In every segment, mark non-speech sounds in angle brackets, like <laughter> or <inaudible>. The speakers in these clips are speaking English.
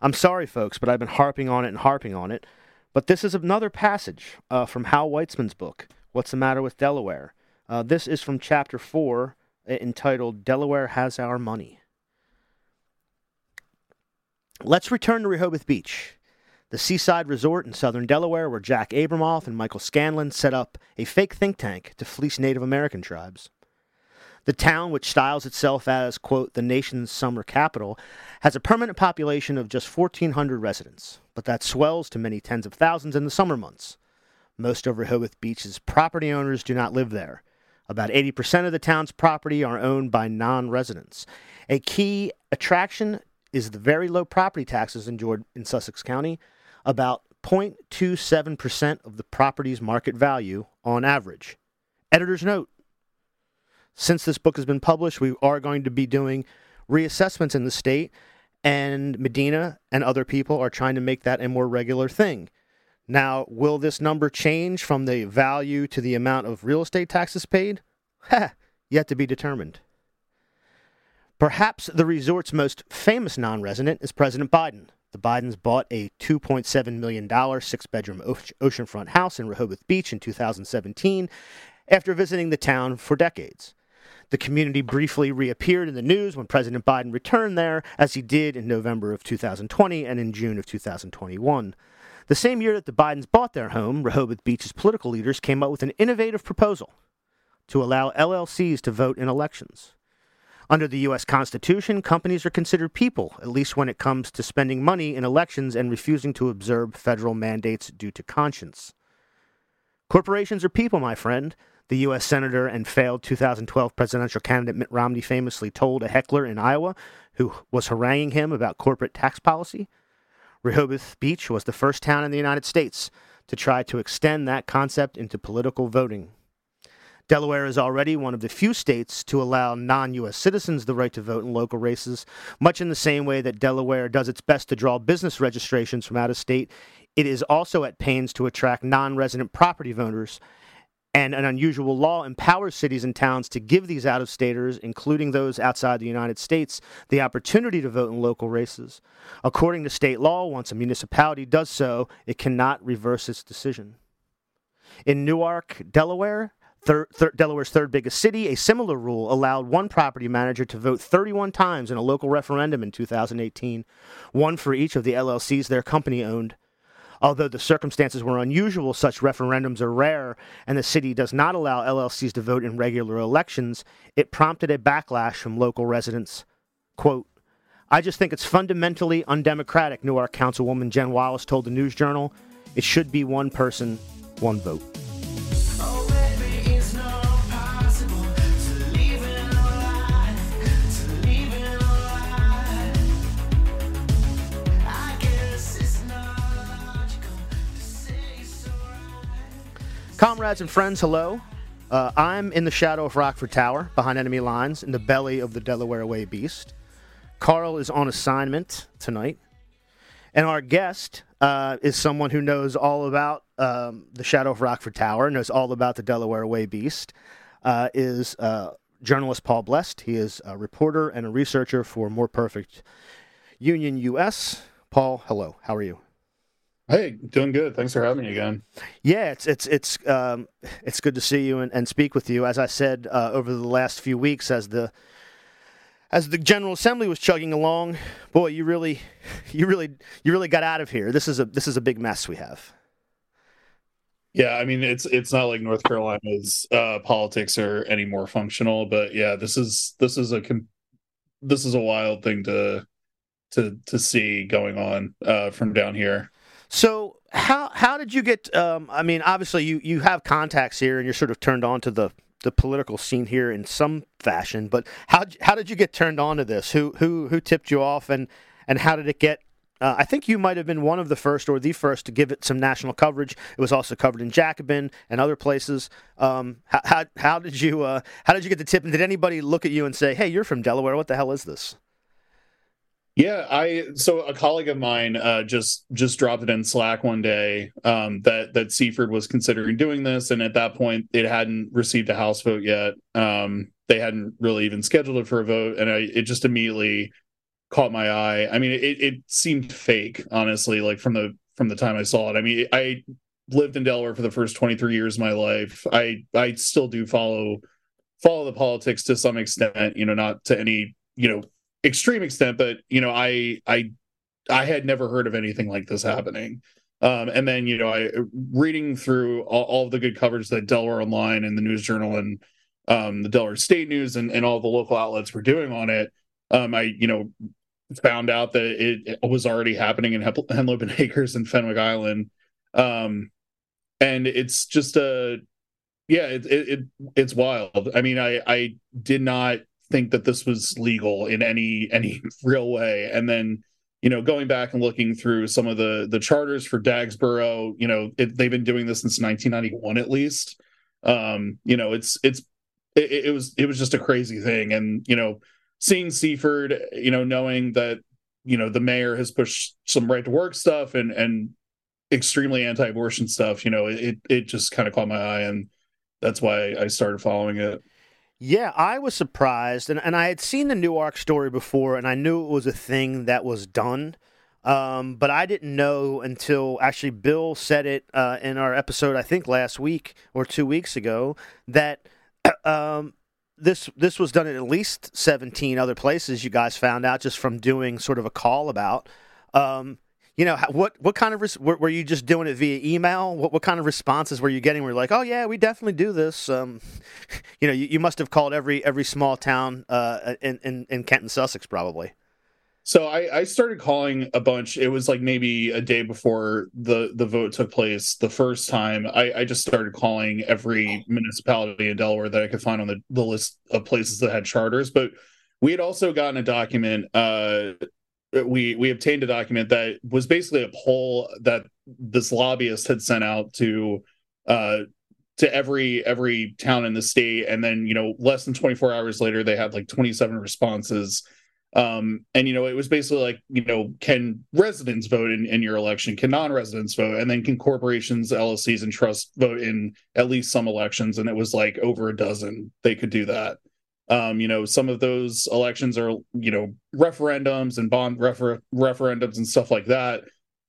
I'm sorry, folks, but I've been harping on it and harping on it. But this is another passage uh, from Hal Weitzman's book, What's the Matter with Delaware? Uh, this is from chapter 4, entitled Delaware Has Our Money. Let's return to Rehoboth Beach, the seaside resort in southern Delaware where Jack Abramoff and Michael Scanlon set up a fake think tank to fleece Native American tribes. The town, which styles itself as, quote, the nation's summer capital, has a permanent population of just 1,400 residents, but that swells to many tens of thousands in the summer months. Most of Rehoboth Beach's property owners do not live there. About 80% of the town's property are owned by non residents. A key attraction is the very low property taxes enjoyed in Sussex County, about 0.27% of the property's market value on average. Editor's note since this book has been published, we are going to be doing reassessments in the state, and Medina and other people are trying to make that a more regular thing. Now, will this number change from the value to the amount of real estate taxes paid? <laughs> Ha! Yet to be determined. Perhaps the resort's most famous non resident is President Biden. The Bidens bought a $2.7 million six bedroom oceanfront house in Rehoboth Beach in 2017 after visiting the town for decades. The community briefly reappeared in the news when President Biden returned there, as he did in November of 2020 and in June of 2021. The same year that the Bidens bought their home, Rehoboth Beach's political leaders came up with an innovative proposal to allow LLCs to vote in elections. Under the U.S. Constitution, companies are considered people, at least when it comes to spending money in elections and refusing to observe federal mandates due to conscience. Corporations are people, my friend. The U.S. Senator and failed 2012 presidential candidate Mitt Romney famously told a heckler in Iowa who was haranguing him about corporate tax policy. Rehoboth Beach was the first town in the United States to try to extend that concept into political voting. Delaware is already one of the few states to allow non U.S. citizens the right to vote in local races, much in the same way that Delaware does its best to draw business registrations from out of state. It is also at pains to attract non resident property voters and an unusual law empowers cities and towns to give these out of staters, including those outside the United States, the opportunity to vote in local races. According to state law, once a municipality does so, it cannot reverse its decision. In Newark, Delaware, thir- thir- Delaware's third biggest city, a similar rule allowed one property manager to vote 31 times in a local referendum in 2018, one for each of the LLCs their company owned. Although the circumstances were unusual, such referendums are rare, and the city does not allow LLCs to vote in regular elections, it prompted a backlash from local residents. Quote, I just think it's fundamentally undemocratic, Newark Councilwoman Jen Wallace told the News Journal. It should be one person, one vote. Comrades and friends, hello. Uh, I'm in the shadow of Rockford Tower, behind enemy lines, in the belly of the Delaware Way beast. Carl is on assignment tonight. And our guest uh, is someone who knows all about um, the Shadow of Rockford Tower, knows all about the Delaware Way Beast, uh, is uh, journalist Paul Blest. He is a reporter and a researcher for More Perfect Union US. Paul, hello. How are you? Hey, doing good. Thanks for having me again. Yeah, it's it's it's um, it's good to see you and, and speak with you. As I said uh, over the last few weeks, as the as the General Assembly was chugging along, boy, you really <laughs> you really you really got out of here. This is a this is a big mess we have. Yeah, I mean it's it's not like North Carolina's uh, politics are any more functional, but yeah, this is this is a this is a wild thing to to to see going on uh, from down here. So how how did you get? Um, I mean, obviously you you have contacts here, and you're sort of turned on to the the political scene here in some fashion. But how how did you get turned on to this? Who who who tipped you off, and and how did it get? Uh, I think you might have been one of the first or the first to give it some national coverage. It was also covered in Jacobin and other places. Um, how, how, how did you uh, how did you get the tip? And did anybody look at you and say, "Hey, you're from Delaware. What the hell is this?" Yeah, I so a colleague of mine uh, just just dropped it in Slack one day um, that that Seaford was considering doing this, and at that point, it hadn't received a House vote yet. Um, they hadn't really even scheduled it for a vote, and I, it just immediately caught my eye. I mean, it, it seemed fake, honestly, like from the from the time I saw it. I mean, I lived in Delaware for the first 23 years of my life. I I still do follow follow the politics to some extent, you know, not to any, you know, extreme extent, but you know, I I I had never heard of anything like this happening. Um, and then you know, I reading through all, all the good coverage that Delaware Online and the News Journal and um, the Delaware State News and, and all the local outlets were doing on it. Um, I you know found out that it, it was already happening in Henlopen Acres and Fenwick Island. Um, and it's just a, yeah, it, it, it, it's wild. I mean, I, I did not think that this was legal in any, any <laughs> real way. And then, you know, going back and looking through some of the, the charters for Dagsboro, you know, it, they've been doing this since 1991, at least. Um, you know, it's, it's, it, it was, it was just a crazy thing. And, you know, seeing Seaford, you know, knowing that you know the mayor has pushed some right to work stuff and and extremely anti-abortion stuff, you know, it it just kind of caught my eye, and that's why I started following it. Yeah, I was surprised, and, and I had seen the Newark story before, and I knew it was a thing that was done. Um, but I didn't know until actually Bill said it uh, in our episode, I think last week or two weeks ago, that <clears throat> um, this this was done in at least 17 other places you guys found out just from doing sort of a call about um, you know what what kind of res- were, were, you just doing it via email what, what kind of responses were you getting were you like oh yeah we definitely do this um, <laughs> you know you, you must have called every every small town uh, in, in, in kent and sussex probably so I, I started calling a bunch. It was like maybe a day before the the vote took place the first time. I, I just started calling every municipality in Delaware that I could find on the, the list of places that had charters. But we had also gotten a document. Uh, we we obtained a document that was basically a poll that this lobbyist had sent out to uh, to every every town in the state, and then you know less than 24 hours later they had like 27 responses um, and you know, it was basically like, you know, can residents vote in, in your election? Can non-residents vote? And then can corporations, LLCs, and trusts vote in at least some elections? And it was like over a dozen they could do that. Um, you know, some of those elections are, you know, referendums and bond refer- referendums and stuff like that.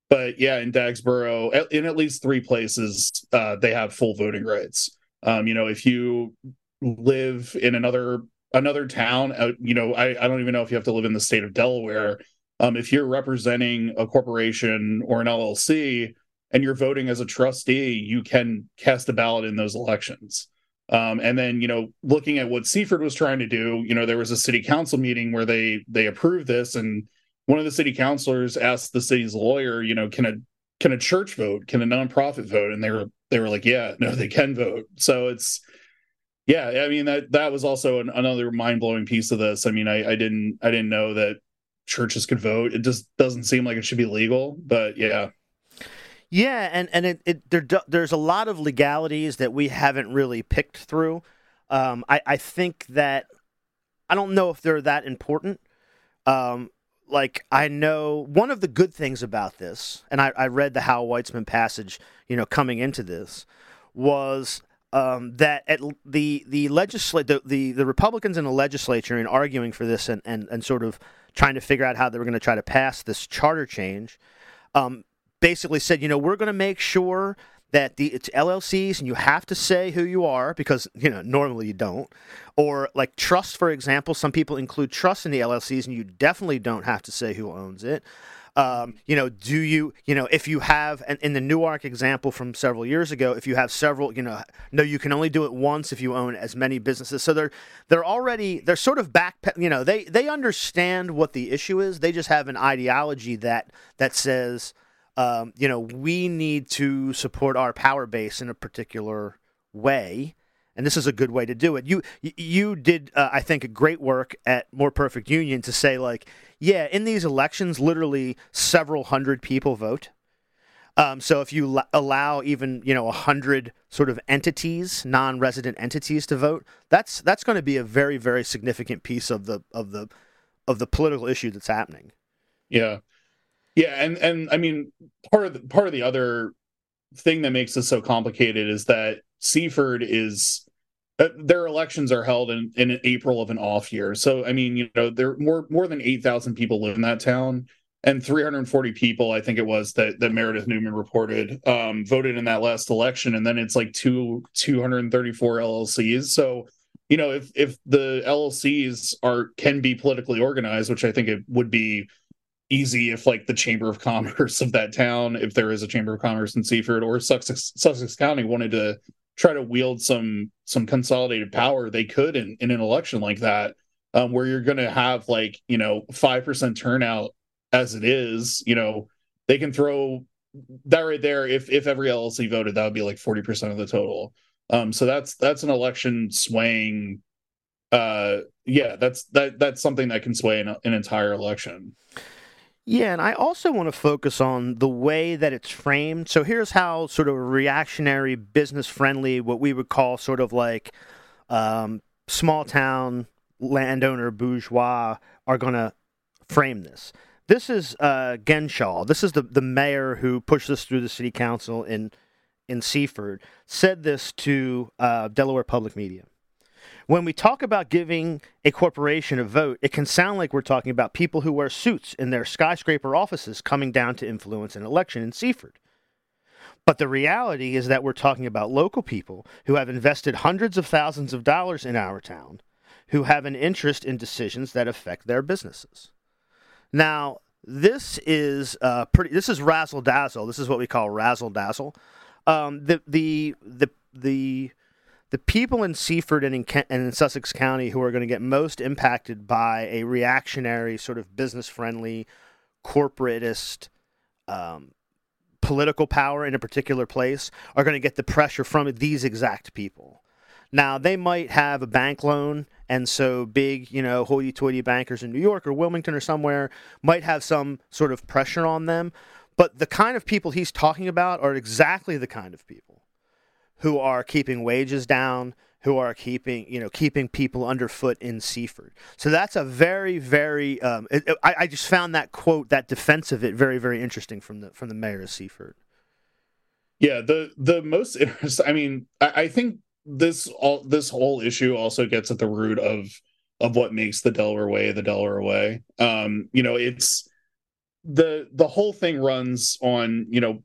But yeah, in Dagsboro, in at least three places, uh, they have full voting rights. Um, you know, if you live in another another town uh, you know I, I don't even know if you have to live in the state of delaware um, if you're representing a corporation or an llc and you're voting as a trustee you can cast a ballot in those elections um, and then you know looking at what seaford was trying to do you know there was a city council meeting where they they approved this and one of the city councilors asked the city's lawyer you know can a can a church vote can a nonprofit vote and they were they were like yeah no they can vote so it's yeah, I mean that that was also an, another mind blowing piece of this. I mean, I, I didn't I didn't know that churches could vote. It just doesn't seem like it should be legal, but yeah. Yeah, and and it, it there there's a lot of legalities that we haven't really picked through. Um, I I think that I don't know if they're that important. Um, like I know one of the good things about this, and I, I read the Hal Weitzman passage, you know, coming into this, was um, that at the the legislate the, the, the Republicans in the legislature in arguing for this and, and, and sort of trying to figure out how they were going to try to pass this charter change, um, basically said, you know, we're going to make sure that the it's LLCs and you have to say who you are because you know normally you don't, or like trust for example, some people include trust in the LLCs and you definitely don't have to say who owns it. Um, you know, do you, you know, if you have, and in the Newark example from several years ago, if you have several, you know, no, you can only do it once if you own as many businesses. So they're they're already they're sort of back, you know, they they understand what the issue is. They just have an ideology that that says, um, you know, we need to support our power base in a particular way and this is a good way to do it. You you did, uh, I think, a great work at More Perfect Union to say like, yeah, in these elections, literally several hundred people vote. Um, so if you l- allow even you know a hundred sort of entities, non-resident entities, to vote, that's that's going to be a very very significant piece of the of the of the political issue that's happening. Yeah, yeah, and and I mean part of the, part of the other thing that makes this so complicated is that Seaford is uh, their elections are held in, in April of an off year. So I mean, you know, there more more than eight thousand people live in that town, and 340 people, I think it was that that Meredith Newman reported, um, voted in that last election, and then it's like two 234 LLCs. So you know, if if the LLCs are can be politically organized, which I think it would be easy if like the chamber of commerce of that town if there is a chamber of commerce in seaford or sussex, sussex county wanted to try to wield some some consolidated power they could in, in an election like that um, where you're going to have like you know 5% turnout as it is you know they can throw that right there. If if every llc voted that would be like 40% of the total. Um, so that's that's an election swaying uh yeah that's that that's something that can sway an, an entire election yeah, and I also want to focus on the way that it's framed. So here's how sort of reactionary, business friendly, what we would call sort of like um, small town landowner bourgeois are going to frame this. This is uh, Genshaw. This is the, the mayor who pushed this through the city council in in Seaford. Said this to uh, Delaware Public Media when we talk about giving a corporation a vote, it can sound like we're talking about people who wear suits in their skyscraper offices coming down to influence an election in Seaford. But the reality is that we're talking about local people who have invested hundreds of thousands of dollars in our town, who have an interest in decisions that affect their businesses. Now, this is uh, pretty. This is razzle dazzle. This is what we call razzle dazzle. Um, the the the the the people in Seaford and in, Kent, and in Sussex County who are going to get most impacted by a reactionary, sort of business friendly, corporatist um, political power in a particular place are going to get the pressure from these exact people. Now, they might have a bank loan, and so big, you know, hoity toity bankers in New York or Wilmington or somewhere might have some sort of pressure on them. But the kind of people he's talking about are exactly the kind of people who are keeping wages down, who are keeping you know keeping people underfoot in Seaford. So that's a very very um, it, I, I, just found that quote that defense of it very very interesting from the from the mayor of Seaford. Yeah, the the most interesting. I mean, I, I think this all this whole issue also gets at the root of of what makes the Delaware way the Delaware way. Um, you know, it's the the whole thing runs on you know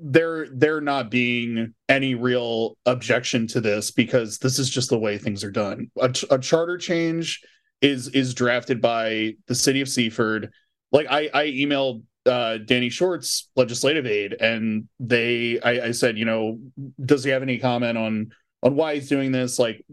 there there not being any real objection to this because this is just the way things are done. A, a charter change is is drafted by the city of Seaford. Like I I emailed uh, Danny Short's legislative aide, and they I, I said, you know, does he have any comment on on why he's doing this? Like,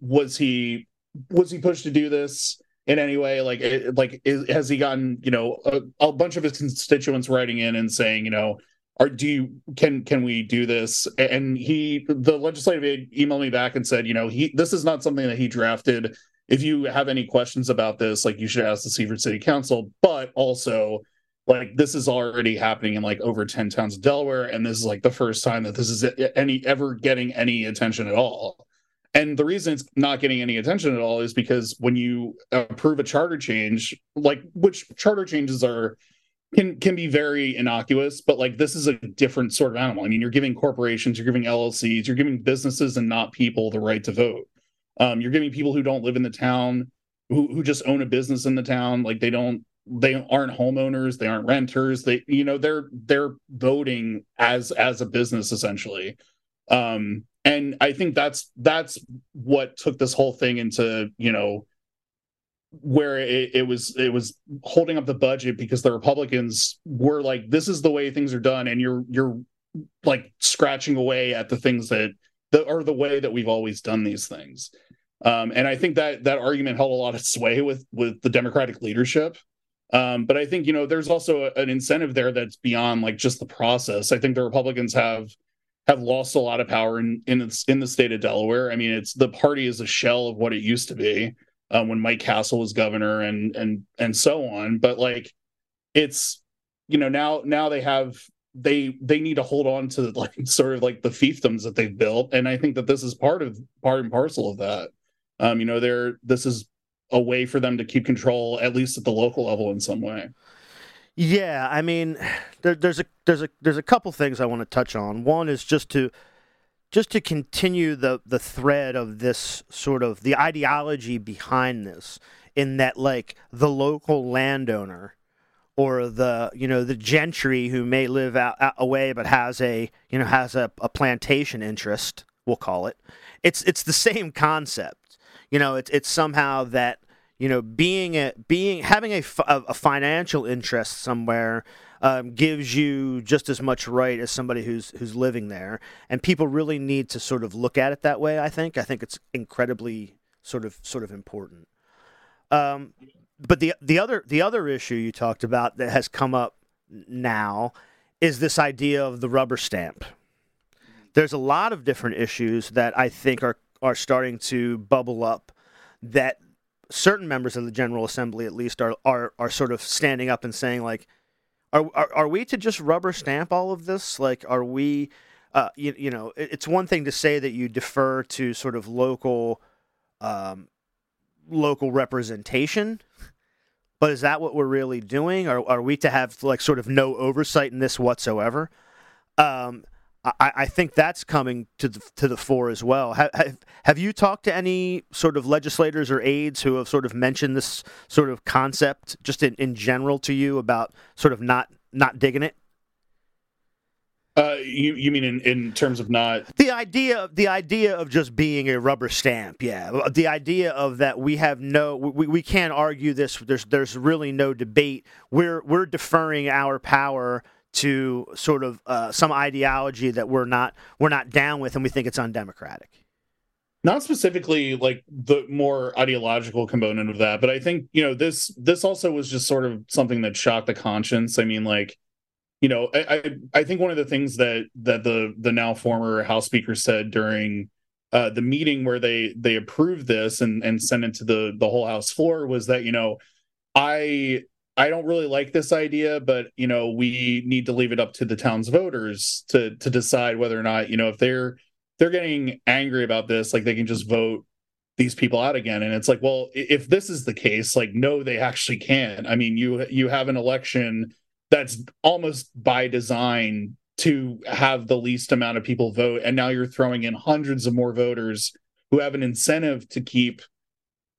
was he was he pushed to do this? in any way like it, like is, has he gotten you know a, a bunch of his constituents writing in and saying you know are do you can can we do this? And he the legislative aide emailed me back and said you know he this is not something that he drafted. If you have any questions about this like you should ask the seaford city council. But also like this is already happening in like over 10 towns of delaware and this is like the first time that this is any ever getting any attention at all. And the reason it's not getting any attention at all is because when you approve a charter change like which charter changes are can can be very innocuous, but like this is a different sort of animal. I mean, you're giving corporations, you're giving LLCs, you're giving businesses and not people the right to vote. Um, you're giving people who don't live in the town, who who just own a business in the town, like they don't they aren't homeowners, they aren't renters, they you know they're they're voting as as a business essentially. Um, and I think that's that's what took this whole thing into you know where it, it, was it was holding up the budget because the Republicans were like, "This is the way things are done," and you're you're like scratching away at the things that that are the way that we've always done these things. Um, and I think that that argument held a lot of sway with with the Democratic leadership. Um, but I think you know there's also an incentive there that's beyond like just the process. I think the Republicans have have lost a lot of power in in in the state of Delaware. I mean, it's the party is a shell of what it used to be uh, when Mike Castle was governor and and and so on. But like, it's you know now now they have they they need to hold on to <laughs> like sort of like the fiefdoms that they've built, and I think that this is part of part and parcel of that. Um, you know, they're this is a way for them to keep control at least at the local level in some way. Yeah, I mean, there, there's a there's a there's a couple things I want to touch on. One is just to just to continue the the thread of this sort of the ideology behind this, in that like the local landowner or the you know the gentry who may live out, out away but has a you know has a, a plantation interest we'll call it it's it's the same concept. You know it's it's somehow that you know being a being having a, a financial interest somewhere um, gives you just as much right as somebody who's who's living there. And people really need to sort of look at it that way i think. I think it's incredibly sort of sort of important. Um, but the the other the other issue you talked about that has come up now is this idea of the rubber stamp. There's a lot of different issues that I think are are starting to bubble up that certain members of the General Assembly at least are are, are sort of standing up and saying like are, are are we to just rubber stamp all of this like are we uh, you, you know it's one thing to say that you defer to sort of local um, local representation. But is that what we're really doing? Or are we to have like sort of no oversight in this whatsoever? Um, I, I, think that's coming to the to the fore as well. Have, have, have you talked to any sort of legislators or aides who have sort of mentioned this sort of concept just in, in general to you about sort of not not digging it? Uh, you you mean in, in terms of not the idea the idea of just being a rubber stamp yeah the idea of that we have no we, we can't argue this there's there's really no debate we're we're deferring our power to sort of uh, some ideology that we're not we're not down with and we think it's undemocratic. Not specifically like the more ideological component of that but i think you know this this also was just sort of something that shocked the conscience. I mean like you know, I, I think one of the things that that the the now former House Speaker said during uh, the meeting where they they approved this and and sent it to the the whole House floor was that you know I I don't really like this idea, but you know we need to leave it up to the town's voters to to decide whether or not you know if they're they're getting angry about this, like they can just vote these people out again. And it's like well if this is the case like no they actually can i mean you you have an election that's almost by design to have the least amount of people vote. And now you're throwing in hundreds of more voters who have an incentive to keep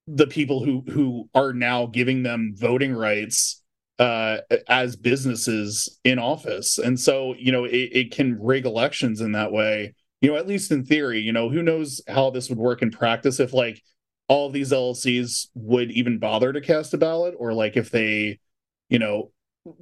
the people who who are now giving them voting rights uh, as businesses in office. And so you know it, it can rig elections in that way you know at least in theory you know who knows how this would work in practice if like all these llcs would even bother to cast a ballot or like if they you know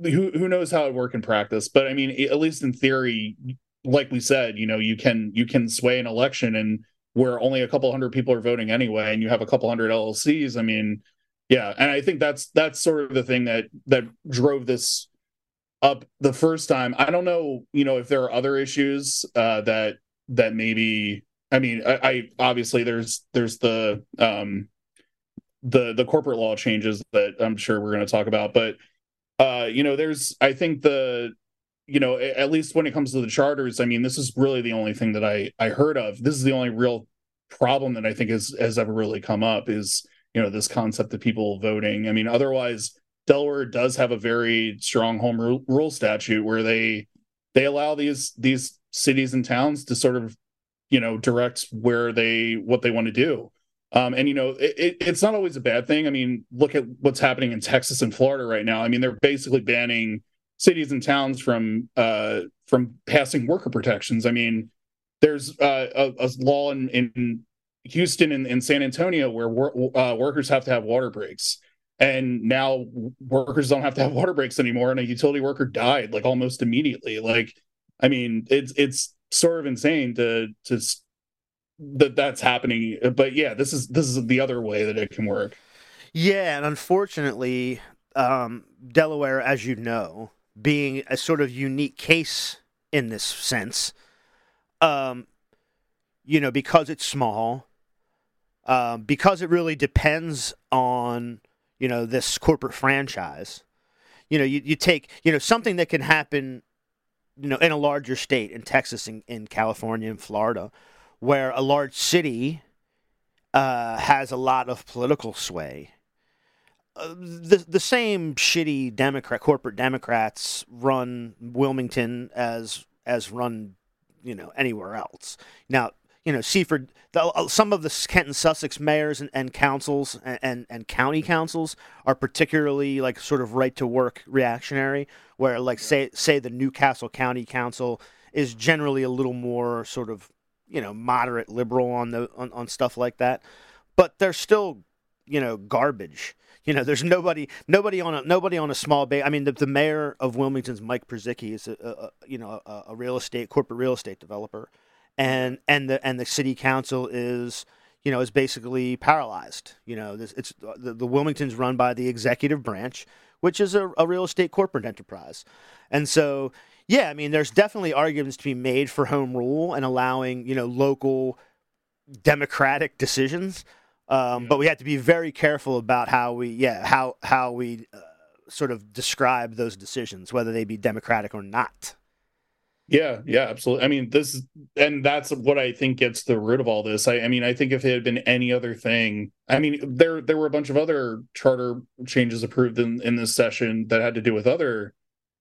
who who knows how it would work in practice. But i mean at least in theory like we said you know you can you can sway an election and where only a couple hundred people are voting anyway and you have a couple hundred llcs i mean yeah and i think that's that's sort of the thing that that drove this up the first time. I don't know you know if there are other issues uh that that maybe i mean i, I obviously there's there's the um the the corporate law changes that i'm sure we're going to talk about but uh, you know, there's I think the you know, at least when it comes to the charters, I mean, this is really the only thing that I I heard of. This is the only real problem that I think has has ever really come up is you know this concept of people voting. I mean, otherwise Delaware does have a very strong home rule, statute where they they allow these these cities and towns to sort of you know direct where they what they want to do um, and you know, it, it, it's not always a bad thing. I mean, look at what's happening in Texas and Florida right now. I mean, they're basically banning cities and towns from uh, from passing worker protections. I mean, there's uh, a, a, law in, in Houston and, in San Antonio where wor- uh, workers have to have water breaks, and now workers don't have to have water breaks anymore. And a utility worker died like almost immediately. Like, I mean, it's it's sort of insane to to that that's happening but yeah this is this is the other way that it can work yeah and unfortunately um, delaware as you know being a sort of unique case in this sense um, you know because it's small um, because it really depends on you know this corporate franchise you know you, you take you know something that can happen you know in a larger state in texas in, in california in florida where a large city uh, has a lot of political sway. Uh, the the same shitty Democrat corporate Democrats run Wilmington as as run you know anywhere else. Now you know Seaford, the, uh, some of the Kent and Sussex mayors and, and councils and, and, and county councils are particularly like sort of right to work reactionary, where like say say the New Castle County Council is generally a little more sort of you know moderate liberal on the on, on stuff like that, but they're still you know garbage. You know, there's nobody nobody on a nobody on a small bay. I mean, the, the mayor of Wilmington's Mike Purzycki is a, a you know a, a real estate corporate real estate developer, and and the and the city council is you know is basically paralyzed. You know, this, it's uh, the, the Wilmington's run by the executive branch, which is a, a real estate corporate enterprise, and so yeah, I mean, there's definitely arguments to be made for home rule and allowing you know local democratic decisions. Um, yeah. But we have to be very careful about how we, yeah, how how we uh, sort of describe those decisions, whether they be democratic or not. Yeah, yeah, absolutely. I mean, this and that's what I think gets the root of all this. I, I, mean, I think if it had been any other thing, I mean, there there were a bunch of other charter changes approved in in this session that had to do with other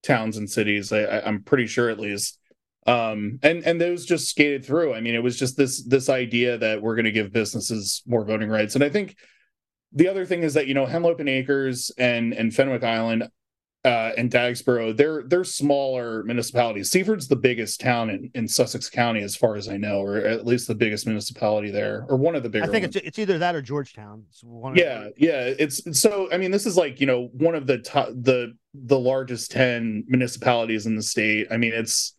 towns and cities. I, I'm pretty sure, at least um and and those just skated through i mean it was just this this idea that we're going to give businesses more voting rights and i think the other thing is that you know henlopen acres and and fenwick island uh, and Dagsboro, they're they're smaller municipalities. Seaford's the biggest town in, in Sussex County, as far as I know, or at least the biggest municipality there, or one of the bigger. I think ones. it's, it's either that or Georgetown. yeah, yeah. It's so. I mean, this is like you know one of the top, the the largest ten municipalities in the state. I mean, it's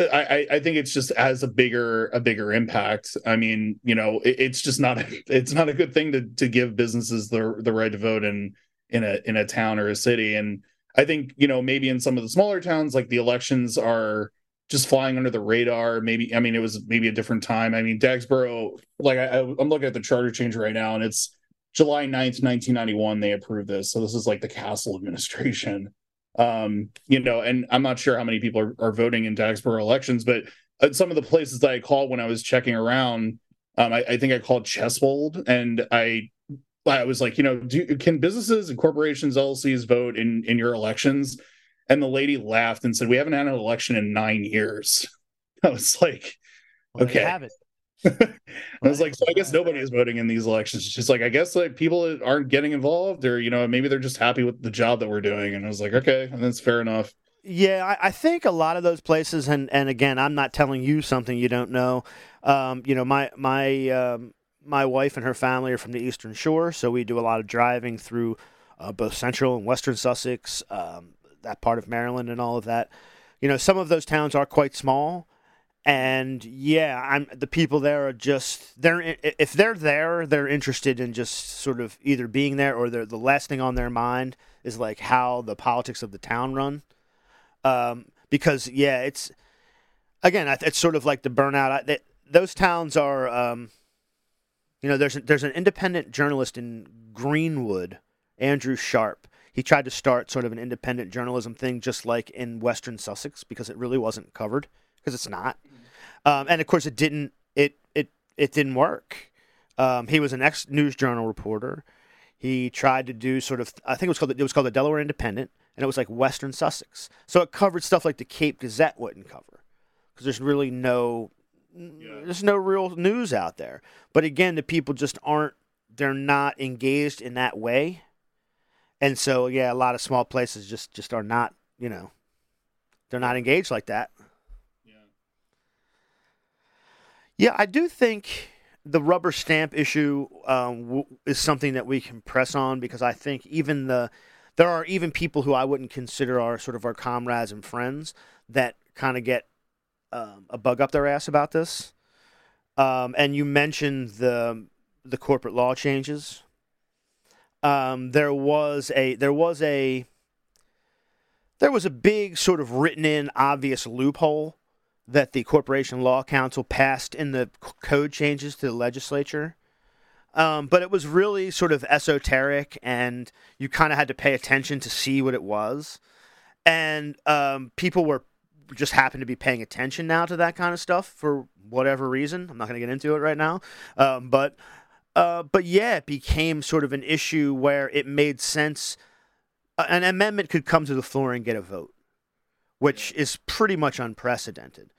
I, I think it's just as a bigger a bigger impact. I mean, you know, it, it's just not <laughs> it's not a good thing to to give businesses the the right to vote in in a in a town or a city. And I think you know maybe in some of the smaller towns, like the elections are just flying under the radar. Maybe I mean it was maybe a different time. I mean Dagsboro, like I, I'm looking at the charter change right now, and it's July 9th, 1991. They approved this, so this is like the Castle administration um, you know, and I'm not sure how many people are, are voting in Dagsboro elections, but some of the places that I called when I was checking around, um, I, I, think I called Cheswold, and I I was like, you know, do, can businesses and corporations, LLCs vote in in your elections? And the lady laughed and said, "We haven't had an election in nine years." <laughs> I was like, well, "Okay, have it." I was like, so I guess nobody is voting in these elections. Just like I guess like people aren't getting involved, or you know, maybe they're just happy with the job that we're doing. And I was like, okay, and that's fair enough. Yeah, I, I think a lot of those places, and and again, I'm not telling you something you don't know. Um, you know, my my um, my wife and her family are from the Eastern Shore, so we do a lot of driving through uh, both Central and Western Sussex, um, that part of Maryland, and all of that. You know, some of those towns are quite small and yeah i'm the people there are just they're if they're there they're interested in just sort of either being there or the last thing on their mind is like how the politics of the town run. Um, because yeah it's again it's sort of like the burnout. I, those towns are um, you know there's there's an independent journalist in greenwood andrew sharp. He tried to start sort of an independent journalism thing just like in western sussex because it really wasn't covered because it's not. Um, and of course, it didn't. It it it didn't work. Um, he was an ex News Journal reporter. He tried to do sort of. I think it was called. It was called the Delaware Independent, and it was like Western Sussex. So it covered stuff like the Cape Gazette wouldn't cover, because there's really no. Yeah. There's no real news out there. But again, the people just aren't. They're not engaged in that way, and so yeah, a lot of small places just just are not. You know, they're not engaged like that. Yeah, I do think the rubber stamp issue um, w- is something that we can press on because I think even the there are even people who I wouldn't consider our sort of our comrades and friends that kind of get um, a bug up their ass about this. Um, and you mentioned the the corporate law changes. Um, there was a there was a there was a big sort of written in obvious loophole that the Corporation Law Council passed in the code changes to the legislature. Um, but it was really sort of esoteric, and you kind of had to pay attention to see what it was. And um, people were just happened to be paying attention now to that kind of stuff for whatever reason. I'm not going to get into it right now, um, but uh, but yeah, it became sort of an issue where it made sense. An amendment could come to the floor and get a vote, which is pretty much unprecedented.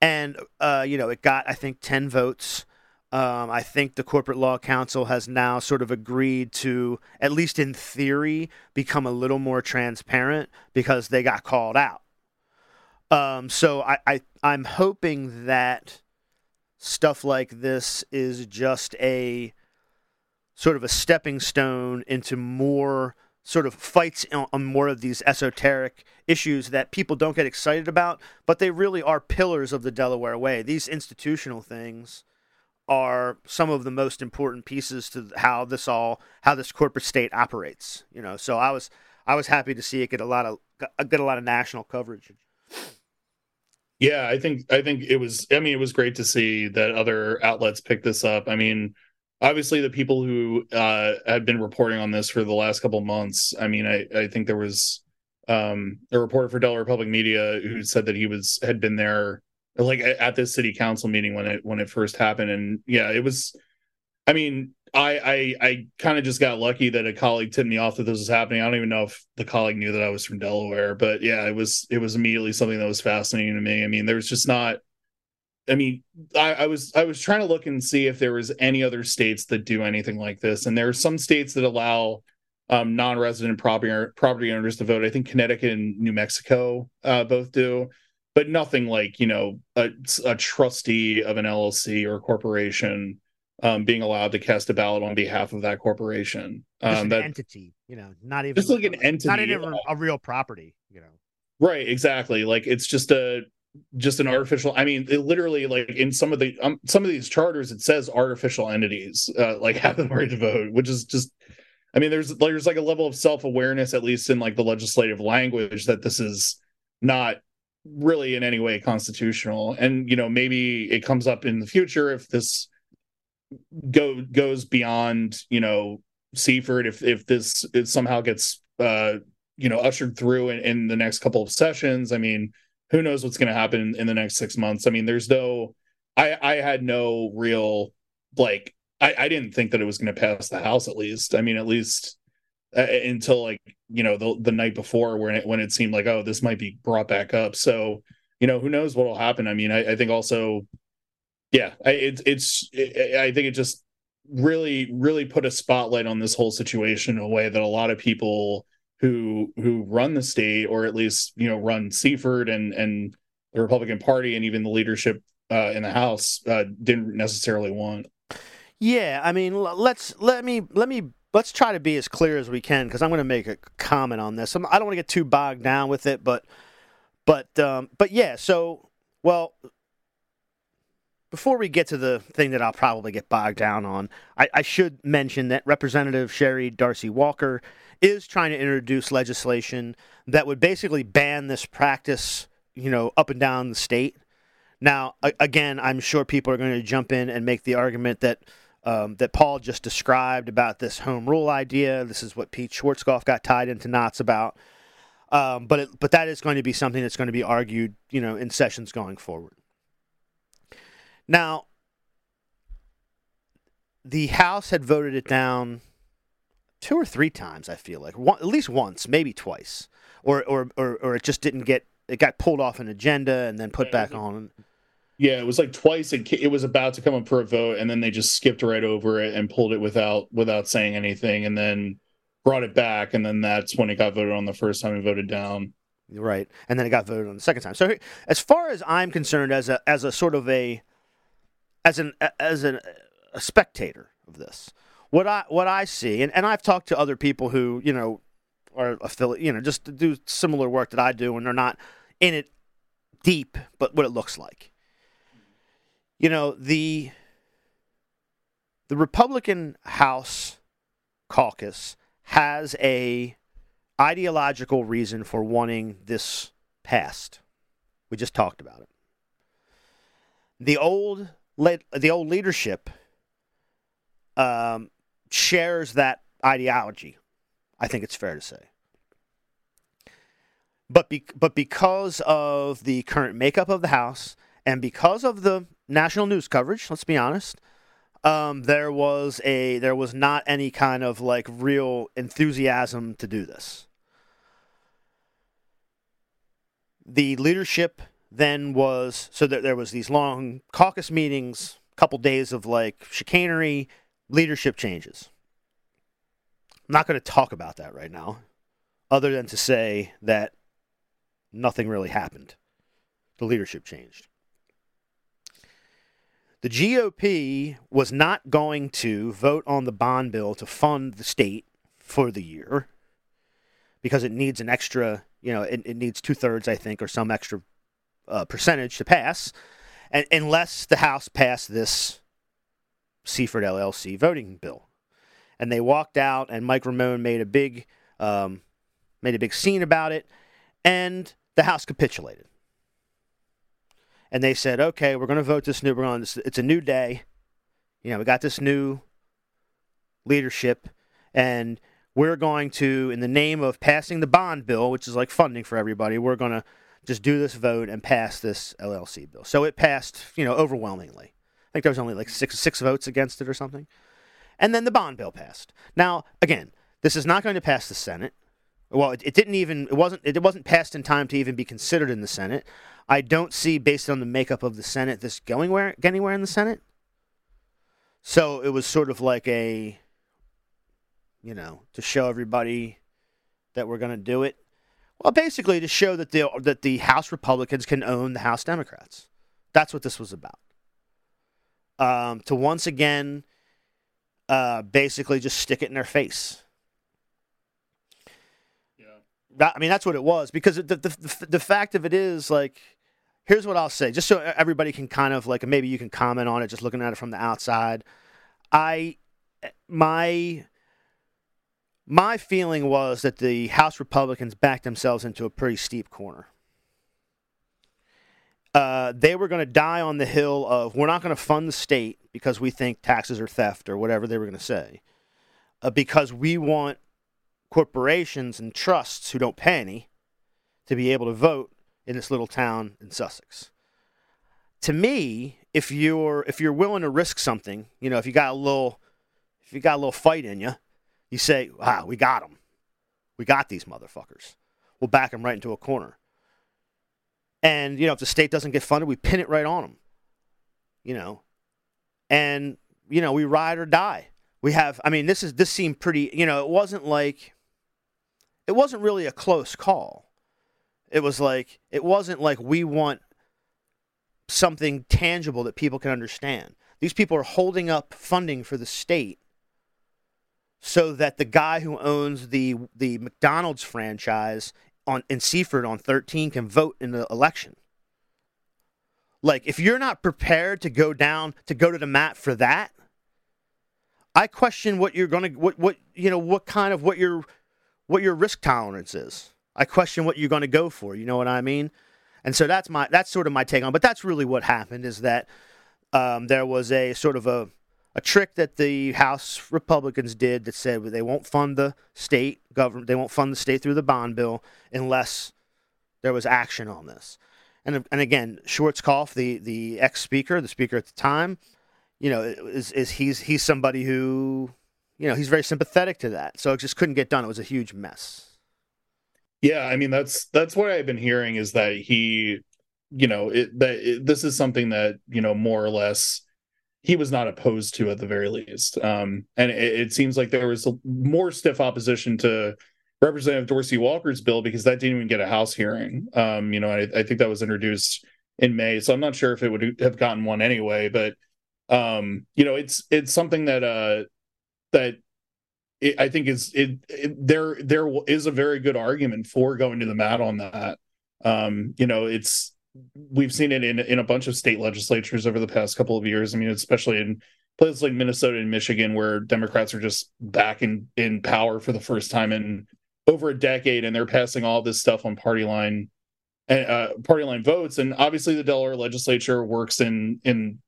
and uh, you know it got I think ten votes. Um, I think the Corporate Law Council has now sort of agreed to, at least in theory, become a little more transparent because they got called out. Um, so I, I I'm hoping that stuff like this is just a sort of a stepping stone into more sort of fights on more of these esoteric issues that people don't get excited about, but they really are pillars of the Delaware way. These institutional things are some of the most important pieces to how this all how this corporate state operates. You know, so I was I was happy to see it get a lot of get a lot of national coverage. Yeah, I think I think it was. I mean, it was great to see that other outlets pick this up. I mean, obviously the people who uh, had been reporting on this for the last couple months. I mean, I, I think there was um, a reporter for Delaware Public Media who said that he was had been there like at this city council meeting when it when it first happened, and yeah, it was. I mean, I I, I kind of just got lucky that a colleague tipped me off that this was happening. I don't even know if the colleague knew that I was from Delaware, but yeah, it was it was immediately something that was fascinating to me. I mean, there was just not I mean, I, I, was I was trying to look and see if there was any other states that do anything like this, and there are some states that allow um, non-resident property property owners to vote. I think Connecticut and New Mexico uh, both do, but nothing like you know a, a trustee of an LLC or corporation um, being allowed to cast a ballot on behalf of that corporation. Um, an that, entity, you know, not even just like an entity, not even a real property, you know. Right, exactly. Like it's just a just an artificial i mean it literally like in some of the um, some of these charters it says artificial entities uh, like <laughs> have the right to vote which is just i mean there's there's like a level of self-awareness at least in like the legislative language that this is not really in any way constitutional. And you know maybe it comes up in the future if this go goes beyond you know seaford if if this it somehow gets uh you know ushered through in, in the next couple of sessions. I mean who knows what's going to happen in the next six months? I mean, there's no, I, I had no real, like, I, I didn't think that it was going to pass the House at least. I mean, at least uh, until like, you know, the, the night before when it, when it seemed like, oh, this might be brought back up. So, you know, who knows what will happen? I mean, I, I think also, yeah, I, it, it's, it, I think it just really, really put a spotlight on this whole situation in a way that a lot of people, who who run the state or at least you know run Seaford and and the Republican Party and even the leadership uh, in the House uh, didn't necessarily want. Yeah, I mean, let's let me let me let's try to be as clear as we can because I'm going to make a comment on this. I'm, I do not want to get too bogged down with it, but but um, but yeah. So well, before we get to the thing that I'll probably get bogged down on, I, I should mention that Representative Sherry Dorsey Walker is trying to introduce legislation that would basically ban this practice, you know, up and down the state. Now, again, I'm sure people are going to jump in and make the argument that um, that Paul just described about this home rule idea. This is what Pete Schwartzkopf got tied into knots about. Um, but it, but that is going to be something that's going to be argued, you know, in sessions going forward. Now, the House had voted it down two or three times. I feel like One, at least once, maybe twice, or, or or or it just didn't get it got pulled off an agenda and then put yeah, back on. Yeah, it was like twice. It it was about to come up for a vote, and then they just skipped right over it and pulled it without without saying anything, and then brought it back, and then that's when it got voted on the first time and voted down. Right, and then it got voted on the second time. So, as far as I'm concerned, as a as a sort of a as an as an, a spectator of this, what I what I see, and, and I've talked to other people who you know are affiliate, you know, just do similar work that I do, and they're not in it deep, but what it looks like. You know the the Republican House caucus has a ideological reason for wanting this passed. We just talked about it. The old the old leadership um, shares that ideology. I think it's fair to say. But be, but because of the current makeup of the House and because of the national news coverage, let's be honest, um, there was a there was not any kind of like real enthusiasm to do this. The leadership then was so that there was these long caucus meetings, couple days of like chicanery, leadership changes. I'm not going to talk about that right now, other than to say that nothing really happened. The leadership changed. The GOP was not going to vote on the bond bill to fund the state for the year because it needs an extra, you know, it, it needs two thirds, I think, or some extra uh, percentage to pass, and, unless the House passed this Seaford LLC voting bill. And they walked out, and Mike Ramone made a big, um, made a big scene about it, and the House capitulated and they said, okay, we're going to vote this new. We're. It's a new day. You know, we got this new leadership, and we're going to, in the name of passing the bond bill, which is like funding for everybody, we're going to just do this vote and pass this LLC bill. So it passed, you know, overwhelmingly. I think there was only like six six votes against it or something, and then the bond bill passed. Now, again, this is not going to pass the Senate. Well, it, it didn't even. It wasn't. It wasn't passed in time to even be considered in the Senate. I don't see, based on the makeup of the Senate, this going where anywhere in the Senate. So it was sort of like a, you know, to show everybody that we're going to do it. Well, basically to show that the that the House Republicans can own the House Democrats. That's what this was about. Um, to once again, uh, basically just stick it in their face. Yeah. I mean, that's what it was because the, the, the, the fact of it is like here's what I'll say, just so everybody can kind of like maybe you can comment on it, just looking at it from the outside. I my my feeling was that the House Republicans backed themselves into a pretty steep corner. Uh, they were going to die on the hill of we're not going to fund the state because we think taxes are theft or whatever they were going to say, uh, because we want corporations and trusts who don't pay any to be able to vote in this little town in Sussex. To me, if you're if you're willing to risk something, you know, if you got a little if you got a little fight in you, you say, "Ah, we got them. We got these motherfuckers. We'll back them right into a corner." And you know, if the state doesn't get funded, we pin it right on them. You know, and you know, we ride or die. We have. I mean, this is this seemed pretty. You know, it wasn't like it wasn't really a close call. It was like it wasn't like we want something tangible that people can understand. These people are holding up funding for the state so that the guy who owns the the McDonald's franchise on in Seaford on 13 can vote in the election. Like if you're not prepared to go down to go to the mat for that, I question what you're going to what what you know what kind of what your what your risk tolerance is. I question what you're going to go for. You know what I mean? And so that's my that's sort of my take on. But that's really what happened is that um, there was a sort of a a trick that the House Republicans did that said they won't fund the state government, they won't fund the state through the bond bill unless there was action on this. And and again, Schwartzkopf, the the ex speaker, the speaker at the time, you know, is is he's he's somebody who, you know, he's very sympathetic to that. So it just couldn't get done. It was a huge mess. Yeah, I mean that's that's what I've been hearing is that he, you know, it, that it, this is something that you know more or less he was not opposed to at the very least. Um, and it, it seems like there was more stiff opposition to Representative Dorsey Walker's bill because that didn't even get a House hearing. Um, you know, I, I think that was introduced in May, so I'm not sure if it would have gotten one anyway. But um, you know, it's it's something that uh that it, I think is it, it, there there is a very good argument for going to the mat on that. Um, you know, it's we've seen it in in a bunch of state legislatures over the past couple of years. I mean, especially in places like Minnesota and Michigan, where Democrats are just back in in power for the first time in over a decade, and they're passing all this stuff on party line uh, party line votes. And obviously, the Delaware legislature works in in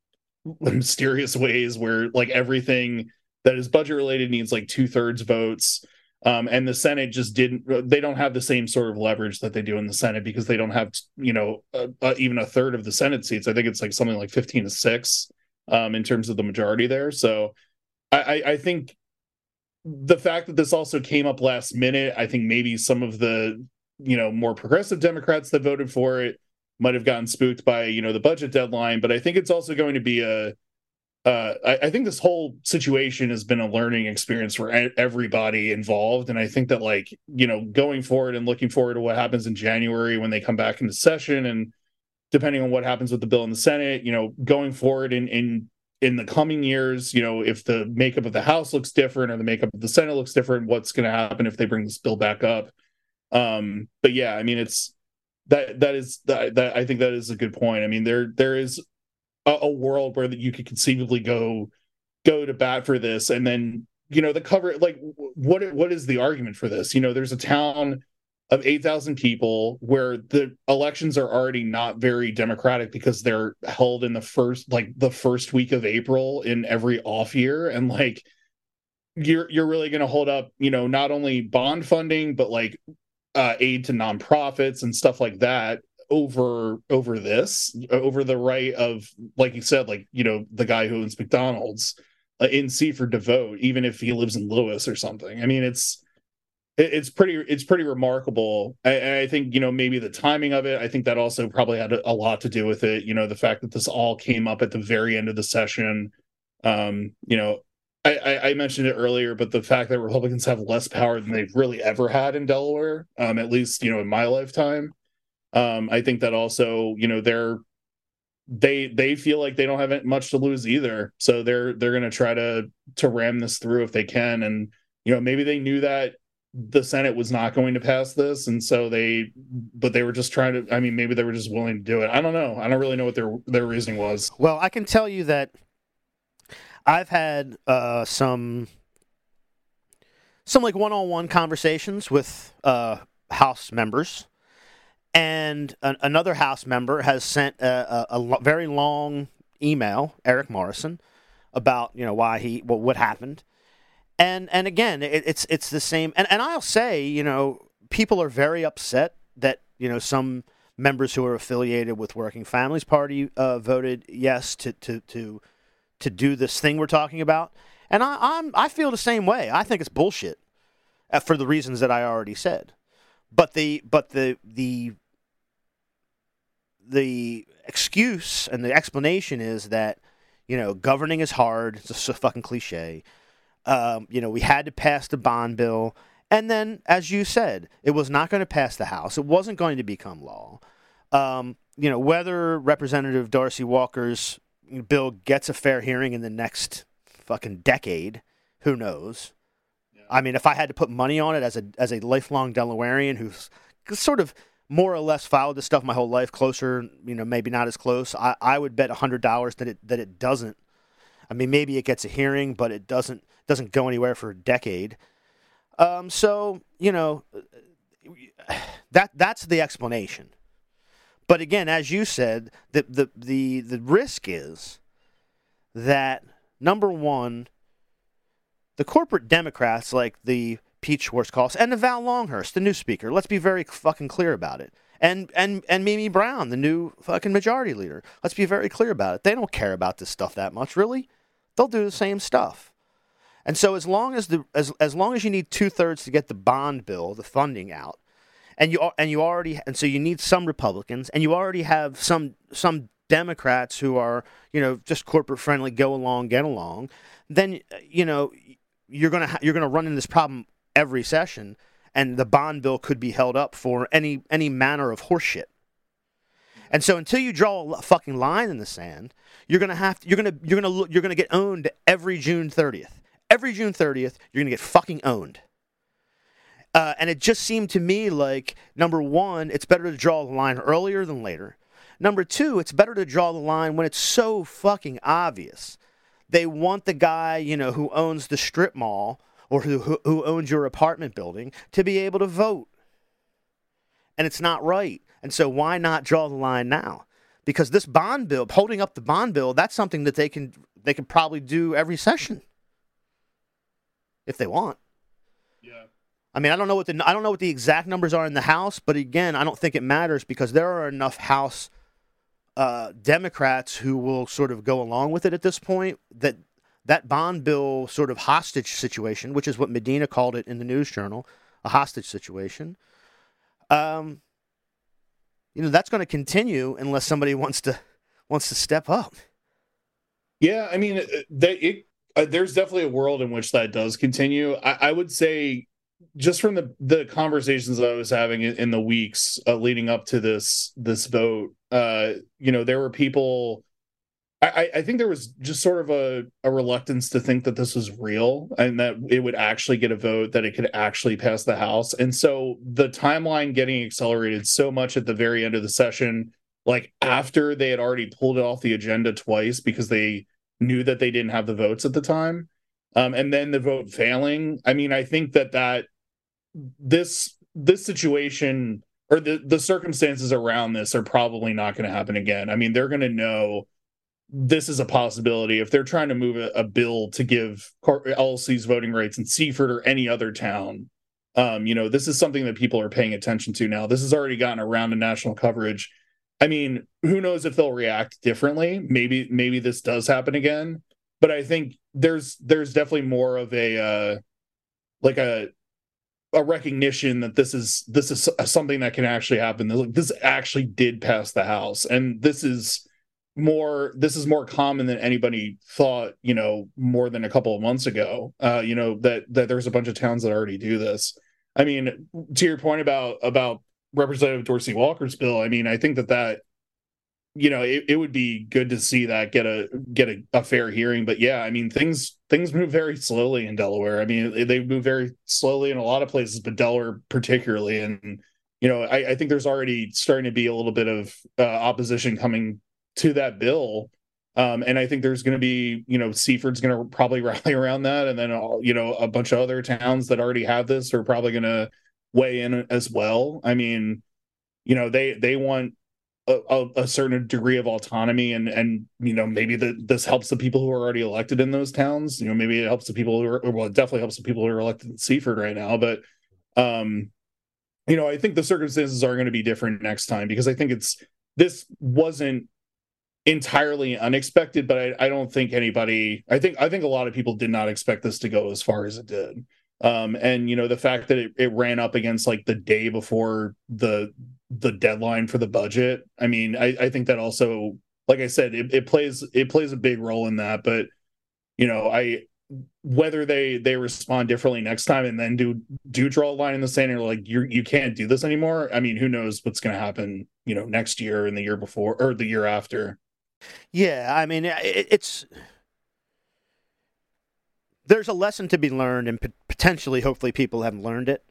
mysterious ways where like everything that is budget related needs like two thirds votes. Um, and the Senate just didn't. They don't have the same sort of leverage that they do in the Senate because they don't have, you know, even a third of the Senate seats. I think it's like something like fifteen to six um, in terms of the majority there. So I, I think the fact that this also came up last minute, I think maybe some of the you know more progressive Democrats that voted for it might have gotten spooked by you know the budget deadline, but I think it's also going to be a uh, I, I, think this whole situation has been a learning experience for everybody involved, and I think that like you know going forward and looking forward to what happens in January when they come back into session, and depending on what happens with the bill in the Senate, you know, going forward in in in the coming years, you know, if the makeup of the House looks different or the makeup of the Senate looks different, what's going to happen if they bring this bill back up? Um, but yeah, I mean, it's that that is that, that I think that is a good point. I mean, there there is a, a world where that you could conceivably go go to bat for this, and then you know the cover like what what is the argument for this? You know, there's a town of 8,000 people where the elections are already not very democratic because they're held in the first like the first week of April in every off year. And like you're you're really going to hold up, you know, not only bond funding but like uh, aid to nonprofits and stuff like that over over this over the right of like you said like you know the guy who owns mcdonald's uh, in seaford to vote even if he lives in Lewes or something. I mean it's it's pretty it's pretty remarkable. I, I, think you know maybe the timing of it i think that also probably had a, a, lot to do with it. You know the fact that this all came up at the very end of the session. Um you know I, I, I mentioned it earlier but the fact that republicans have less power than they've really ever had in delaware um at least you know in my lifetime um, I think that also, you know, they're they they feel like they don't have much to lose either, so they're they're going to try to to ram this through if they can, and you know maybe they knew that the Senate was not going to pass this, and so they, but they were just trying to. I mean, maybe they were just willing to do it. I don't know. I don't really know what their their reasoning was. Well, I can tell you that I've had uh, some some like one on one conversations with uh, House members and an, another House member has sent a, a, a, very long email, Eric Morrison, about you know why he well, what happened, and and again it, it's it's the same. And and I'll say you know people are very upset that you know some members who are affiliated with Working Families Party uh, voted yes to to to to do this thing we're talking about, and I, I'm I feel the same way. I think it's bullshit, uh, for the reasons that I already said. But the but the the the excuse and the explanation is that you know governing is hard. It's just a fucking cliche. Um, you know we had to pass the bond bill, and then as you said, it was not going to pass the House. It wasn't going to become law. Um, you know whether Representative Dorsey Walker's bill gets a fair hearing in the next fucking decade, who knows? I mean, if I had to put money on it as a as a lifelong Delawarean who's sort of more or less followed this stuff my whole life, closer, you know, maybe not as close. I, I would bet hundred dollars that it that it doesn't. I mean, maybe it gets a hearing, but it doesn't doesn't go anywhere for a decade. Um, so you know, <sighs> that that's the explanation. But again, as you said, the the the the risk is that number one, the corporate Democrats like the Pete Schwartzkopf and the Val Longhurst, the new speaker. Let's be very fucking clear about it. And and and Mimi Brown, the new fucking majority leader. Let's be very clear about it. They don't care about this stuff that much, really. They'll do the same stuff. And so as long as the as as long as you need two thirds to get the bond bill, the funding out, and you and you already and so you need some Republicans, and you already have some some Democrats who are you know just corporate friendly, go along, get along, then you know you're gonna ha- you're gonna run into this problem every session, and the bond bill could be held up for any any manner of horseshit. And so until you draw a fucking line in the sand, you're gonna have to, you're gonna you're gonna you're gonna get owned every June 30th. Every June 30th, you're gonna get fucking owned. Uh, and it just seemed to me like number one, it's better to draw the line earlier than later. Number two, it's better to draw the line when it's so fucking obvious. They want the guy, you know, who owns the strip mall or who, who owns your apartment building to be able to vote. And it's not right. And so why not draw the line now? Because this bond bill, holding up the bond bill, that's something that they can they can probably do every session if they want. Yeah. I mean, I don't know what the I don't know what the exact numbers are in the House, but again, I don't think it matters because there are enough House uh, Democrats who will sort of go along with it at this point that that bond bill sort of hostage situation, which is what Madinah called it in the news journal, a hostage situation. Um, you know that's going to continue unless somebody wants to wants to step up. Yeah, I mean, uh, they, it, uh, there's definitely a world in which that does continue. I, I, would say, just from the the conversations I was having in, in the weeks uh, leading up to this this vote, uh, you know, there were people I, I think there was just sort of a, a reluctance to think that this was real and that it would actually get a vote, that it could actually pass the House. And so the timeline getting accelerated so much at the very end of the session, like after they had already pulled it off the agenda twice because they knew that they didn't have the votes at the time. Um, and then the vote failing. I mean, I think that that this this situation or the the circumstances around this are probably not going to happen again. I mean, they're going to know this is a possibility if they're trying to move a, a bill to give LLCs voting rights in Seaford or any other town. Um, you know, this is something that people are paying attention to now. This has already gotten around in national coverage. I mean, who knows if they'll react differently? Maybe, maybe this does happen again. But I think there's there's definitely more of a uh, like a a recognition that this is this is something that can actually happen. this This actually did pass the House, and this is more this is more common than anybody thought you know more than a couple of months ago uh you know that that there's a bunch of towns that already do this. I mean to your point about about representative dorsey walker's bill i mean i think that that you know it, it would be good to see that get a get a, a fair hearing. But yeah i mean things things move very slowly in delaware. I mean they move very slowly in a lot of places but delaware particularly. And you know I, I think there's already starting to be a little bit of uh, opposition coming to that bill. Um, and I think there's going to be, you know, Seaford's going <laughs> to probably rally around that, and then all, you know a bunch of other towns that already have this are probably going to weigh in as well. I mean, you know, they they want a, a, certain degree of autonomy, and and you know maybe that this helps the people who are already elected in those towns. You know, maybe it helps the people who are well, it definitely helps the people who are elected in Seaford right now. But um, you know, I think the circumstances are going to be different next time because I think it's this wasn't entirely unexpected, but I, I, don't think anybody. I think I think a lot of people did not expect this to go as far as it did. Um, and you know the fact that it, it ran up against like the day before the the deadline for the budget. I mean, I, I think that also, like I said, it, it plays it plays a big role in that. But you know, I whether they they respond differently next time and then do do draw a line in the sand and like you you can't do this anymore. I mean, who knows what's going to happen? You know, next year and the year before or the year after. Yeah, I mean, it, it's there's a lesson to be learned, and potentially, hopefully, people have learned it.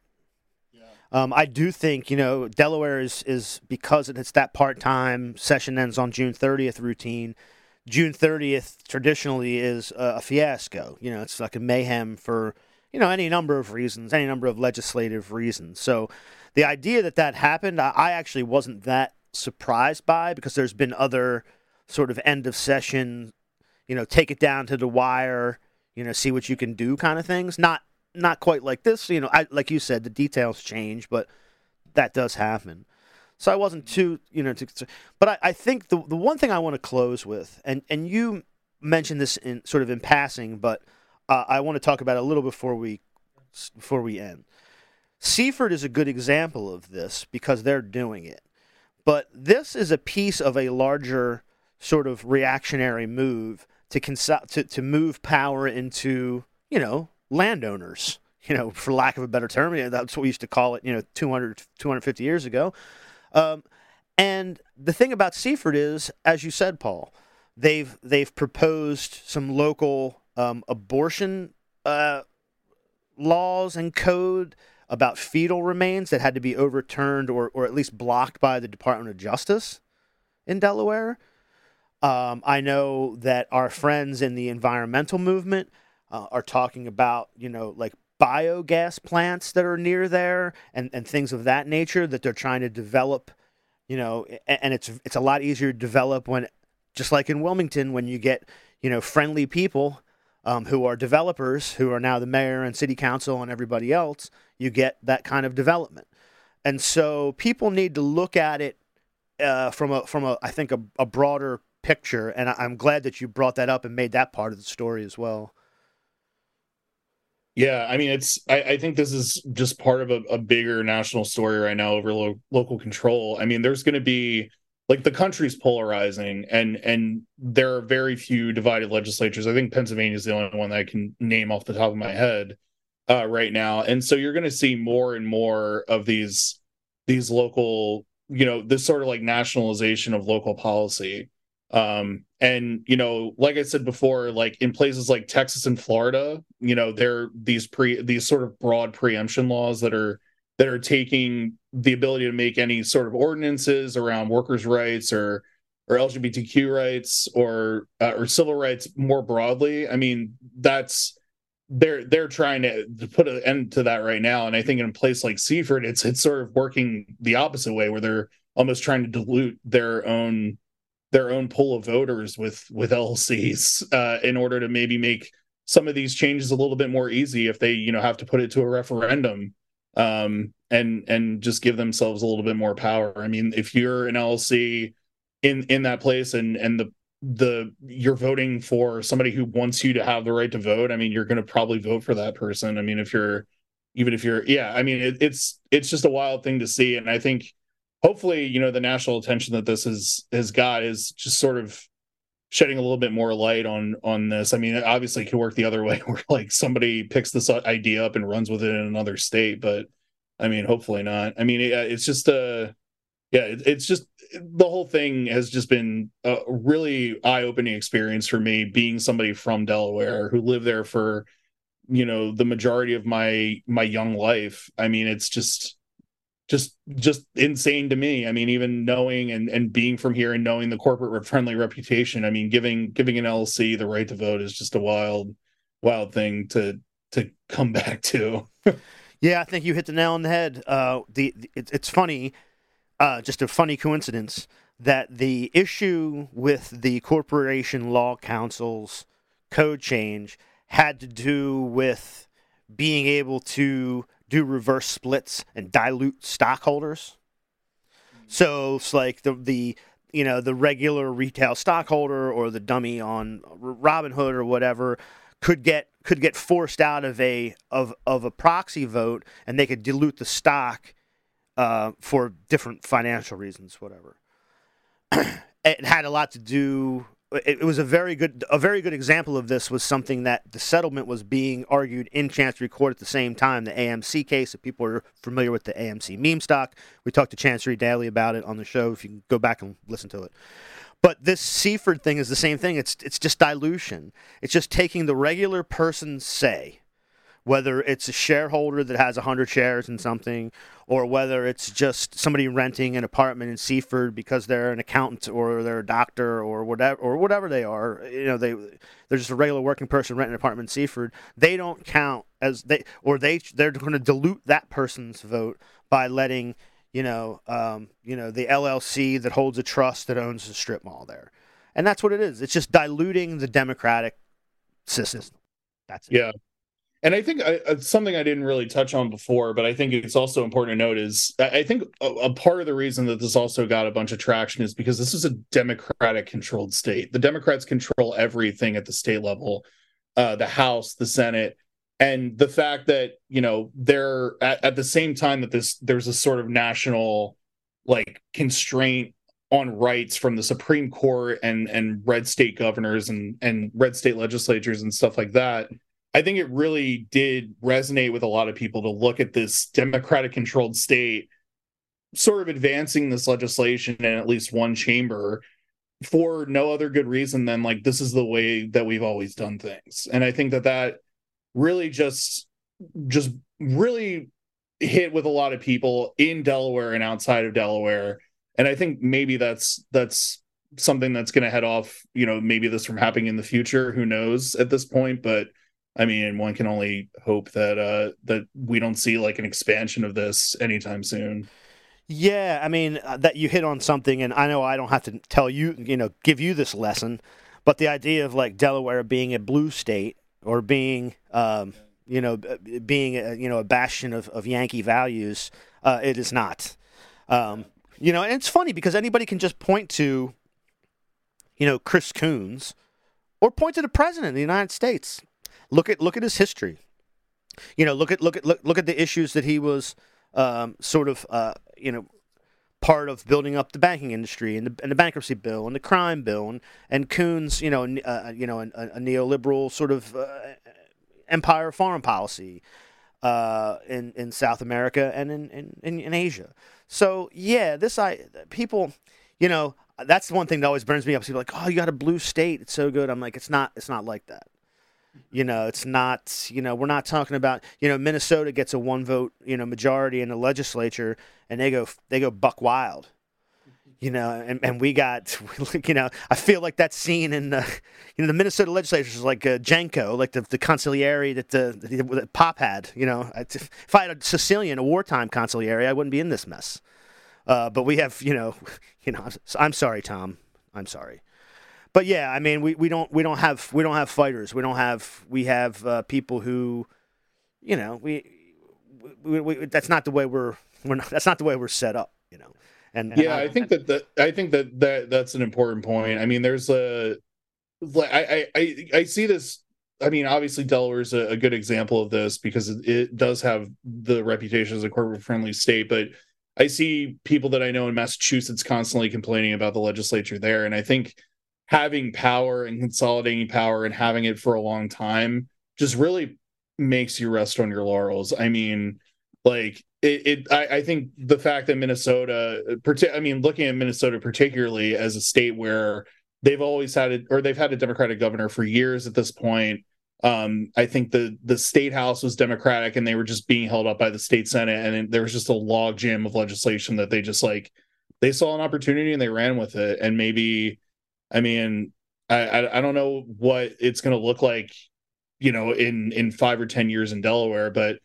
Yeah. Um, I do think you know Delaware is is because it's that part time session ends on June 30th routine. June 30th traditionally is a, a fiasco. You know, it's like a mayhem for you know any number of reasons, any number of legislative reasons. So the idea that that happened, I, I actually wasn't that surprised by because there's been other sort of end of session, you know, take it down to the wire, you know, see what you can do kind of things. Not not quite like this, you know. I like you said, the details change, but that does happen. So I wasn't too, you know, too, but I, I think the the one thing I want to close with, and and you mentioned this in sort of in passing, but uh, I want to talk about it a little before we before we end. Seaford is a good example of this because they're doing it. But this is a piece of a larger sort of reactionary move to cons- to to move power into you know landowners <laughs> you know for lack of a better term that's what we used to call it you know 200 250 years ago um, and the thing about Seaford is as you said Paul they've they've proposed some local um, abortion uh, laws and code about fetal remains that had to be overturned or, or at least blocked by the Department of Justice in Delaware. Um, I know that our friends in the environmental movement uh, are talking about, you know, like biogas plants that are near there and, and things of that nature that they're trying to develop, you know, and it's it's a lot easier to develop when, just like in Wilmington, when you get, you know, friendly people um, who are developers who are now the mayor and city council and everybody else, you get that kind of development. And so people need to look at it uh, from a from a I think a, a broader picture, and I'm glad that you brought that up and made that part of the story as well. Yeah, I mean, it's. I, I think this is just part of a, a bigger national story right now over lo- local control. I mean, there's going to be like the country's polarizing, and and there are very few divided legislatures. I think Pennsylvania is the only one that I can name off the top of my head uh, right now, and so you're going to see more and more of these these local, you know, this sort of like nationalization of local policy. Um, and you know, like I said before, like in places like Texas and Florida, you know, there these pre these sort of broad preemption laws that are that are taking the ability to make any sort of ordinances around workers' rights or or LGBTQ rights or uh, or civil rights more broadly. I mean, that's they're they're trying to, to put an end to that right now. And I think in a place like Seaford, it's it's sort of working the opposite way, where they're almost trying to dilute their own their own pool of voters with with LLCs uh, in order to maybe make some of these changes a little bit more easy if they you know have to put it to a referendum um, and and just give themselves a little bit more power. I mean, if you're an LLC in in that place and and the the you're voting for somebody who wants you to have the right to vote, I mean, you're going to probably vote for that person. I mean, if you're even if you're yeah, I mean, it, it's it's just a wild thing to see, and I think hopefully, you know, the national attention that this has has got is just sort of shedding a little bit more light on on this. I mean, obviously, it could work the other way, <laughs> where like somebody picks this idea up and runs with it in another state, but I mean, hopefully not. I mean, it, it's just a uh, yeah, it, it's just the whole thing has just been a really eye opening experience for me, being somebody from Delaware who lived there for you know the majority of my my young life. I mean, it's just just just insane to me. I mean, even knowing and and being from here and knowing the corporate friendly reputation. I mean, giving giving an LLC the right to vote is just a wild wild thing to to come <laughs> back to. yeah, I think you hit the nail on the head. Uh, the, the it, it's funny, uh, just a funny coincidence that the issue with the corporation law council's code change had to do with being able to do reverse splits and dilute stockholders. So it's like the the you know the regular retail stockholder or the dummy on Robinhood or whatever could get could get forced out of a of of a proxy vote and they could dilute the stock uh, for different financial reasons, whatever. <clears throat> it had a lot to do it, was a very good a very good example of this was something that the settlement was being argued in Chancery Court at the same time. The AMC case, if people are familiar with the AMC meme stock, we talked to Chancery Daily about it on the show. If you can go back and listen to it. But this Seaford thing is the same thing. It's it's just dilution. It's just taking the regular person's say whether it's a shareholder that has 100 shares in something or whether it's just somebody renting an apartment in Seaford because they're an accountant or they're a doctor or whatever or whatever they are you know they they're just a regular working person renting an apartment in Seaford they don't count as they or they they're going to dilute that person's vote by letting you know um, you know the LLC that holds a trust that owns the strip mall there. And that's what it is. It's just diluting the democratic system. That's it. yeah and I think I, something I didn't really touch on before, but I think it's also important to note is I think a, a, part of the reason that this also got a bunch of traction is because this is a Democratic controlled state. The Democrats control everything at the state level, uh, the House, the Senate, and the fact that you know they're at, at the same time that this there's a sort of national like constraint on rights from the Supreme Court and and red state governors and and red state legislatures and stuff like that I think it really did resonate with a lot of people to look at this democratic controlled state sort of advancing this legislation in at least one chamber for no other good reason than like this is the way that we've always done things. And i think that that really just just really hit with a lot of people in delaware and outside of delaware. And i think maybe that's that's something that's going to head off you know maybe this from happening in the future who knows at this point but I mean, one can only hope that uh, that we don't see like an expansion of this anytime soon. Yeah, I mean uh, that you hit on something, and I know I don't have to tell you, you know, give you this lesson, but the idea of like Delaware being a blue state or being, um, you know, being a, you know a bastion of, of Yankee values, uh, it is not. Um, you know, and it's funny because anybody can just point to, you know, Chris Coons, or point to the president of the United States. Look at look at his history. You know, look at look at look, look at the issues that he was um, sort of uh, you know part of building up the banking industry and the, and the bankruptcy bill and the crime bill and, and Coons, you know, uh, you know, a, a, neoliberal sort of uh, empire foreign policy uh, in in South America and in, in, in, Asia. So yeah, this I people, you know, that's the one thing that always burns me up. People like, oh, you got a blue state, it's so good. I'm like, it's not, it's not like that. You know, it's not. You know, we're not talking about. You know, Minnesota gets a one vote, you know, majority in the legislature, and they go they go buck wild. You know, and, and we got, you know, I feel like that scene in the, you know, the Minnesota legislature is like uh, Genco, like the, the consigliere that the, the, that Pop had. You know, if I had a Sicilian, a wartime consigliere, I wouldn't be in this mess. Uh, but we have, you know, you know, I'm sorry, Tom. I'm sorry but yeah, I mean, we, we don't we don't have we don't have fighters. We don't have we have uh, people who, you know, we, we, we, that's not the way we're we're not, that's not the way we're set up. You know, and, and yeah, I, I, think that that I think that that that's an important point. I mean, there's a I I I see this. I mean, obviously Delaware is a, a good example of this because it, it does have the reputation as a corporate friendly state, but. I see people that I know in Massachusetts constantly complaining about the legislature there, and I think having power and consolidating power and having it for a long time just really makes you rest on your laurels. I mean, like it, it I, I, think the fact that Minnesota, I mean, looking at Minnesota particularly as a state where they've always had it, or they've had a Democratic governor for years at this point. Um, I think the the state house was Democratic, and they were just being held up by the state senate, and there was just a logjam of legislation that they just like they saw an opportunity and they ran with it, and maybe I mean, I, I, I don't know what it's going to look like, you know, in in five or ten years in Delaware, but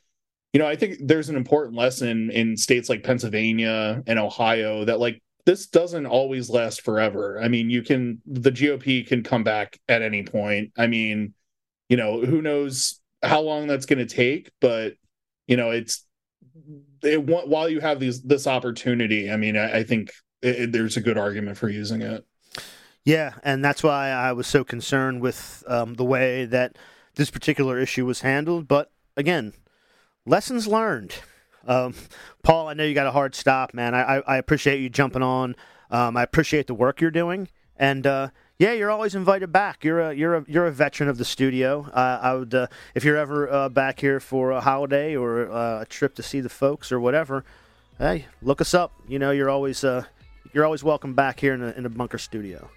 you know, I think there's an important lesson in states like Pennsylvania and Ohio that like this doesn't always last forever. I mean, you can the GOP can come back at any point. I mean, you know, who knows how long that's going to take, but you know, it's it, while you have these this opportunity. I mean, I, I think it, there's a good argument for using it. Yeah, and that's why I was so concerned with um, the way that this particular issue was handled. But again, lessons learned. Um, Paul, I know you got a hard stop, man. I, I, appreciate you jumping on. Um, I appreciate the work you're doing, and uh, yeah, you're always invited back. You're a you're a you're a veteran of the studio. Uh, I would uh, if you're ever uh, back here for a holiday or uh, a trip to see the folks or whatever. Hey, look us up. You know, you're always uh, you're always welcome back here in the, in the bunker studio.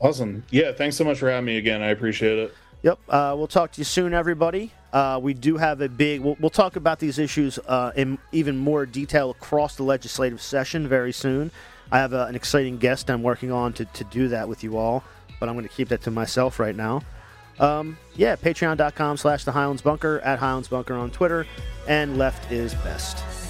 Awesome. Yeah, thanks so much for having me again. I appreciate it. Yep. Uh, we'll talk to you soon, everybody. Uh, we do have a big. We'll, we'll talk about these issues uh, in even more detail across the legislative session very soon. I have uh, an exciting guest I'm working on to, to do that with you all, but I'm going to keep that to myself right now. Um, yeah, patreon.com slash the Highlands Bunker, at Highlands Bunker on Twitter, and left is best.